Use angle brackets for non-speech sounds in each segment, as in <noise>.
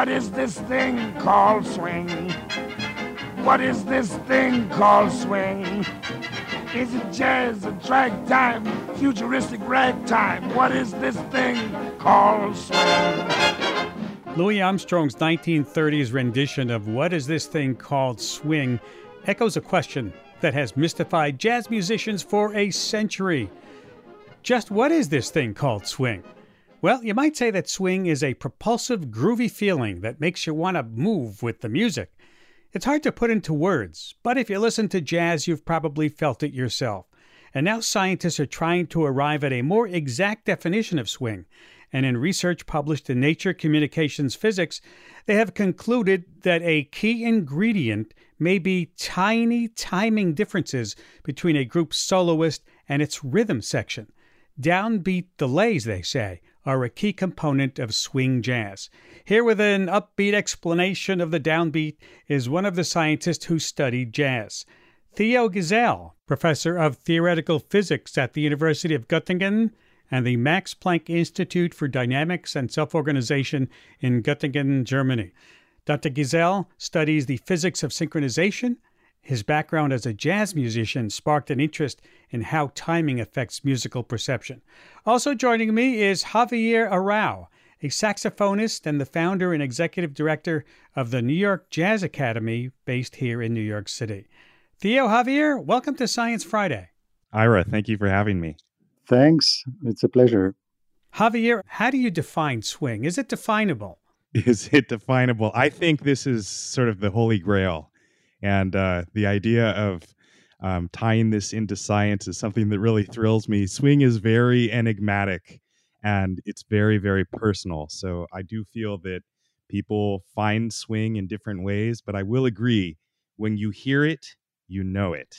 What is this thing called swing? What is this thing called swing? Is it jazz, a drag time, futuristic ragtime? What is this thing called swing? Louis Armstrong's 1930s rendition of What is this thing called swing echoes a question that has mystified jazz musicians for a century. Just what is this thing called swing? Well, you might say that swing is a propulsive, groovy feeling that makes you want to move with the music. It's hard to put into words, but if you listen to jazz, you've probably felt it yourself. And now scientists are trying to arrive at a more exact definition of swing. And in research published in Nature Communications Physics, they have concluded that a key ingredient may be tiny timing differences between a group soloist and its rhythm section. Downbeat delays, they say, are a key component of swing jazz. Here, with an upbeat explanation of the downbeat, is one of the scientists who studied jazz. Theo Geisel, professor of theoretical physics at the University of Göttingen and the Max Planck Institute for Dynamics and Self Organization in Göttingen, Germany. Dr. Geisel studies the physics of synchronization his background as a jazz musician sparked an interest in how timing affects musical perception. Also joining me is Javier Arau, a saxophonist and the founder and executive director of the New York Jazz Academy, based here in New York City. Theo Javier, welcome to Science Friday. Ira, thank you for having me. Thanks. It's a pleasure. Javier, how do you define swing? Is it definable? <laughs> Is it definable? I think this is sort of the holy grail and uh, the idea of um, tying this into science is something that really thrills me. Swing is very enigmatic and it's very, very personal. So I do feel that people find swing in different ways, but I will agree when you hear it, you know it.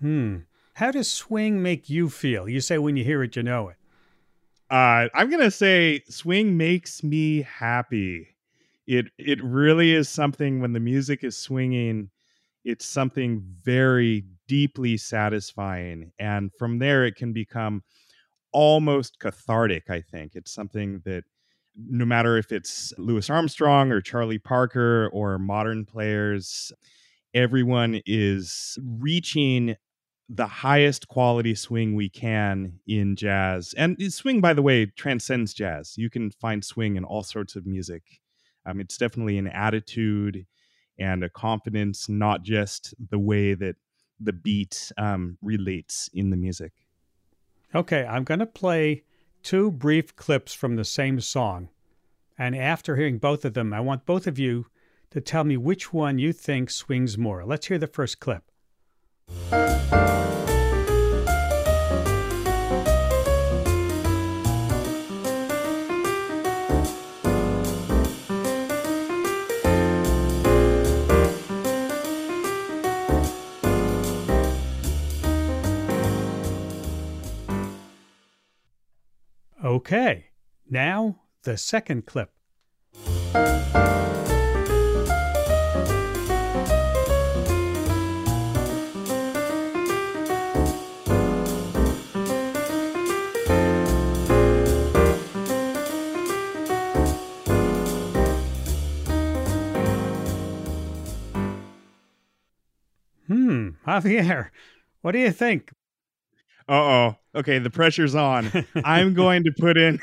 Hmm. How does swing make you feel? You say when you hear it, you know it. Uh, I'm gonna say swing makes me happy. It it really is something when the music is swinging it's something very deeply satisfying. And from there, it can become almost cathartic, I think. It's something that no matter if it's Louis Armstrong or Charlie Parker or modern players, everyone is reaching the highest quality swing we can in jazz. And swing, by the way, transcends jazz. You can find swing in all sorts of music. Um, it's definitely an attitude and a confidence, not just the way that the beat um, relates in the music. Okay, I'm going to play two brief clips from the same song. And after hearing both of them, I want both of you to tell me which one you think swings more. Let's hear the first clip. Okay, now the second clip. Hmm, Javier, what do you think? Uh oh. Okay, the pressure's on. I'm going to put in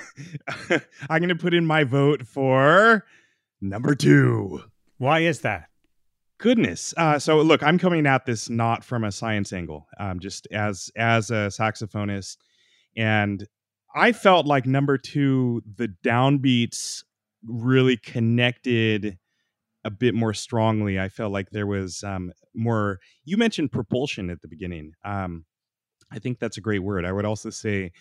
<laughs> I'm going to put in my vote for number 2. Why is that? Goodness. Uh, so look, I'm coming at this not from a science angle, um, just as as a saxophonist, and I felt like number two, the downbeats really connected a bit more strongly. I felt like there was um, more. You mentioned propulsion at the beginning. Um, I think that's a great word. I would also say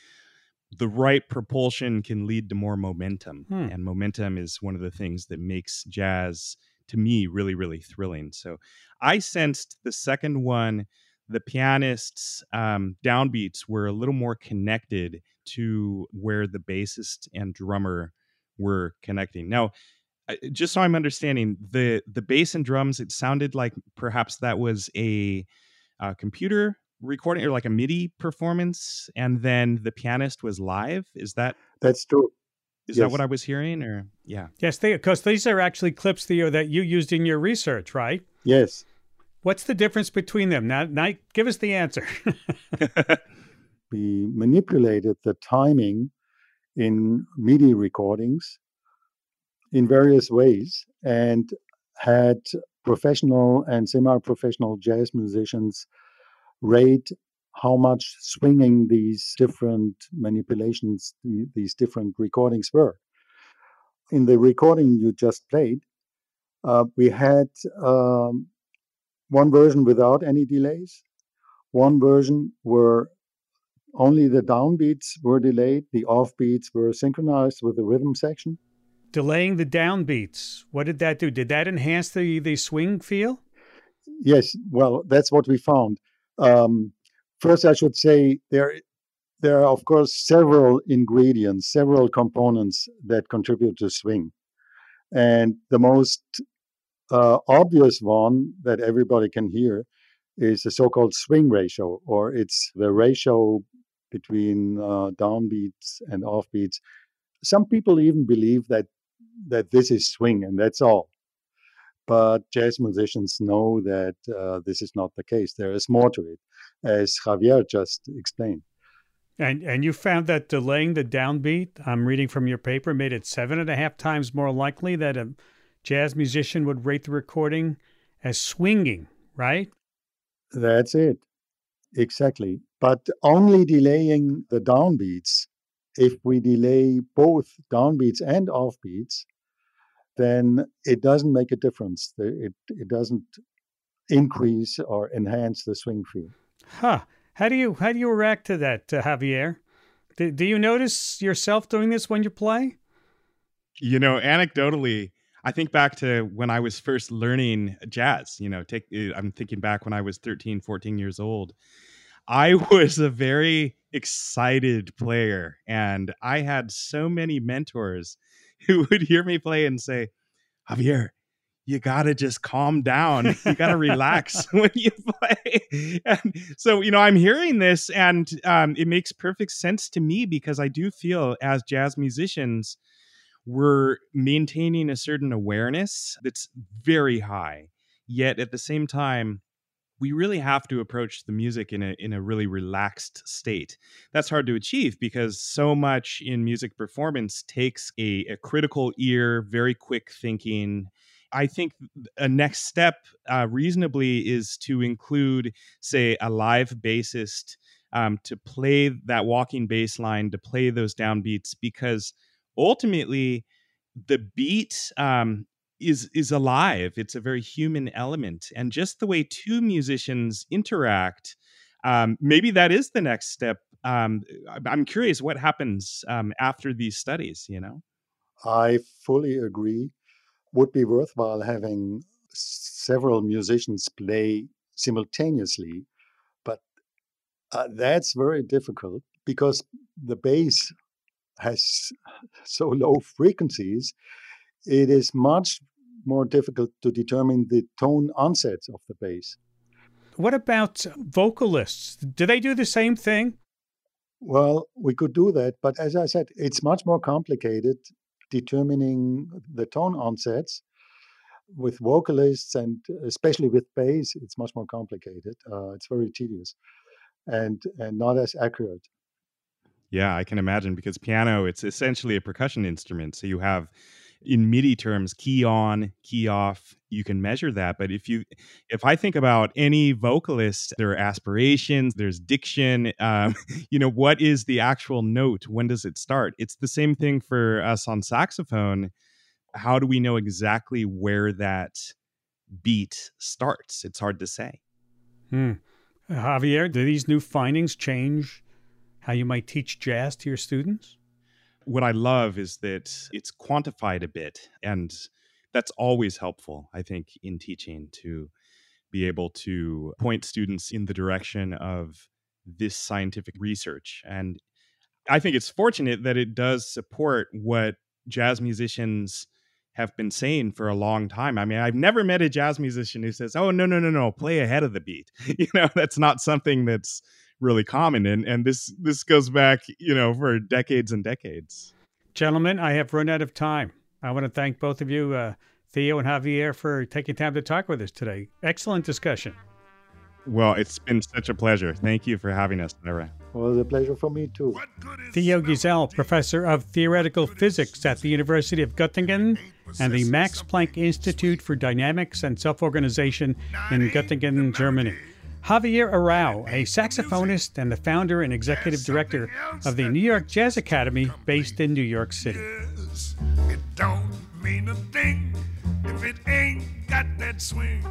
the right propulsion can lead to more momentum. Hmm. And momentum is one of the things that makes jazz to me really, really thrilling. So I sensed the second one, the pianist's um, downbeats were a little more connected to where the bassist and drummer were connecting. Now, just so I'm understanding the the bass and drums, it sounded like perhaps that was a, a computer recording or like a MIDI performance, and then the pianist was live. Is that that's true? Is Yes. that what I was hearing? Or yeah. Yes, because these are actually clips, Theo, that you used in your research, right? Yes. What's the difference between them? Now, now give us the answer. <laughs> We manipulated the timing in MIDI recordings in various ways and had professional and semi professional jazz musicians rate how much swinging these different manipulations, these different recordings were. In the recording you just played, uh, we had um, one version without any delays, one version where only the downbeats were delayed, the offbeats were synchronized with the rhythm section. Delaying the downbeats. What did that do? Did that enhance the, the swing feel? Yes, well, that's what we found. Um, first, I should say there, there are of course several ingredients, several components that contribute to swing, and the most uh, obvious one that everybody can hear is the so-called swing ratio, or it's the ratio between uh, downbeats and offbeats. Some people even believe that that this is swing and that's all but jazz musicians know that uh, this is not the case. There is more to it, as Javier just explained. And and you found that delaying the downbeat, I'm reading from your paper, made it seven and a half times more likely that a jazz musician would rate the recording as swinging, right? That's it. Exactly. But only delaying the downbeats, if we delay both downbeats and offbeats, then it doesn't make a difference. It, it doesn't increase or enhance the swing feel. Huh. How do you how do you react to that, uh, Javier? Do, do you notice yourself doing this when you play? You know, anecdotally, I think back to when I was first learning jazz, you know, take uh, I'm thinking back when I was 13, 14 years old. I <laughs> was a very excited player and I had so many mentors <laughs> who would hear me play and say, "Javier, you got to just calm down. You got to relax <laughs> <laughs> when you play." And so, you know, I'm hearing this and um, it makes perfect sense to me because I do feel as jazz musicians we're maintaining a certain awareness that's very high yet at the same time we really have to approach the music in a in a really relaxed state. That's hard to achieve because so much in music performance takes a, a critical ear very quick thinking. I think a next step, uh, reasonably, is to include, say, a live bassist um, to play that walking bass line, to play those downbeats, because ultimately the beat um, is is alive. It's a very human element, and just the way two musicians interact, um, maybe that is the next step. Um, I'm curious what happens um, after these studies. You know, I fully agree. Would be worthwhile having several musicians play simultaneously, but uh, that's very difficult because the bass has so low frequencies. It is much more difficult to determine the tone onsets of the bass. What about vocalists? Do they do the same thing? Well, we could do that, but as I said, it's much more complicated determining the tone onsets with vocalists and especially with bass. It's much more complicated. Uh, it's very tedious and and not as accurate. Yeah, I can imagine because piano, it's essentially a percussion instrument. So you have in MIDI terms, key on, key off, you can measure that. But if you if I think about any vocalist, there are aspirations, there's diction, um, <laughs> you know, what is the actual note? When does it start? It's the same thing for us on saxophone. How do we know exactly where that beat starts? It's hard to say. Hmm. Javier, do these new findings change how you might teach jazz to your students? What I love is that it's quantified a bit, and that's always helpful, I think, in teaching to be able to point students in the direction of this scientific research. And I think it's fortunate that it does support what jazz musicians have been saying for a long time. I mean, I've never met a jazz musician who says, "Oh, no, no, no, no, play ahead of the beat." <laughs> You know, that's not something that's really common and and this this goes back you know for decades and decades Gentlemen, I have run out of time. I want to thank both of you, uh, Theo and Javier, for taking time to talk with us today. Excellent discussion. Well, it's been such a pleasure. Thank you for having us, Ira. Well, it's a pleasure for me too. Theo Geisel, professor of theoretical physics at the University of Göttingen and the Max Planck Institute for Dynamics and Self Organization in Göttingen, Germany. Javier Arau, a saxophonist and the founder and executive director of the New York Jazz Academy based in New York City. It don't mean a thing if it ain't got that swing.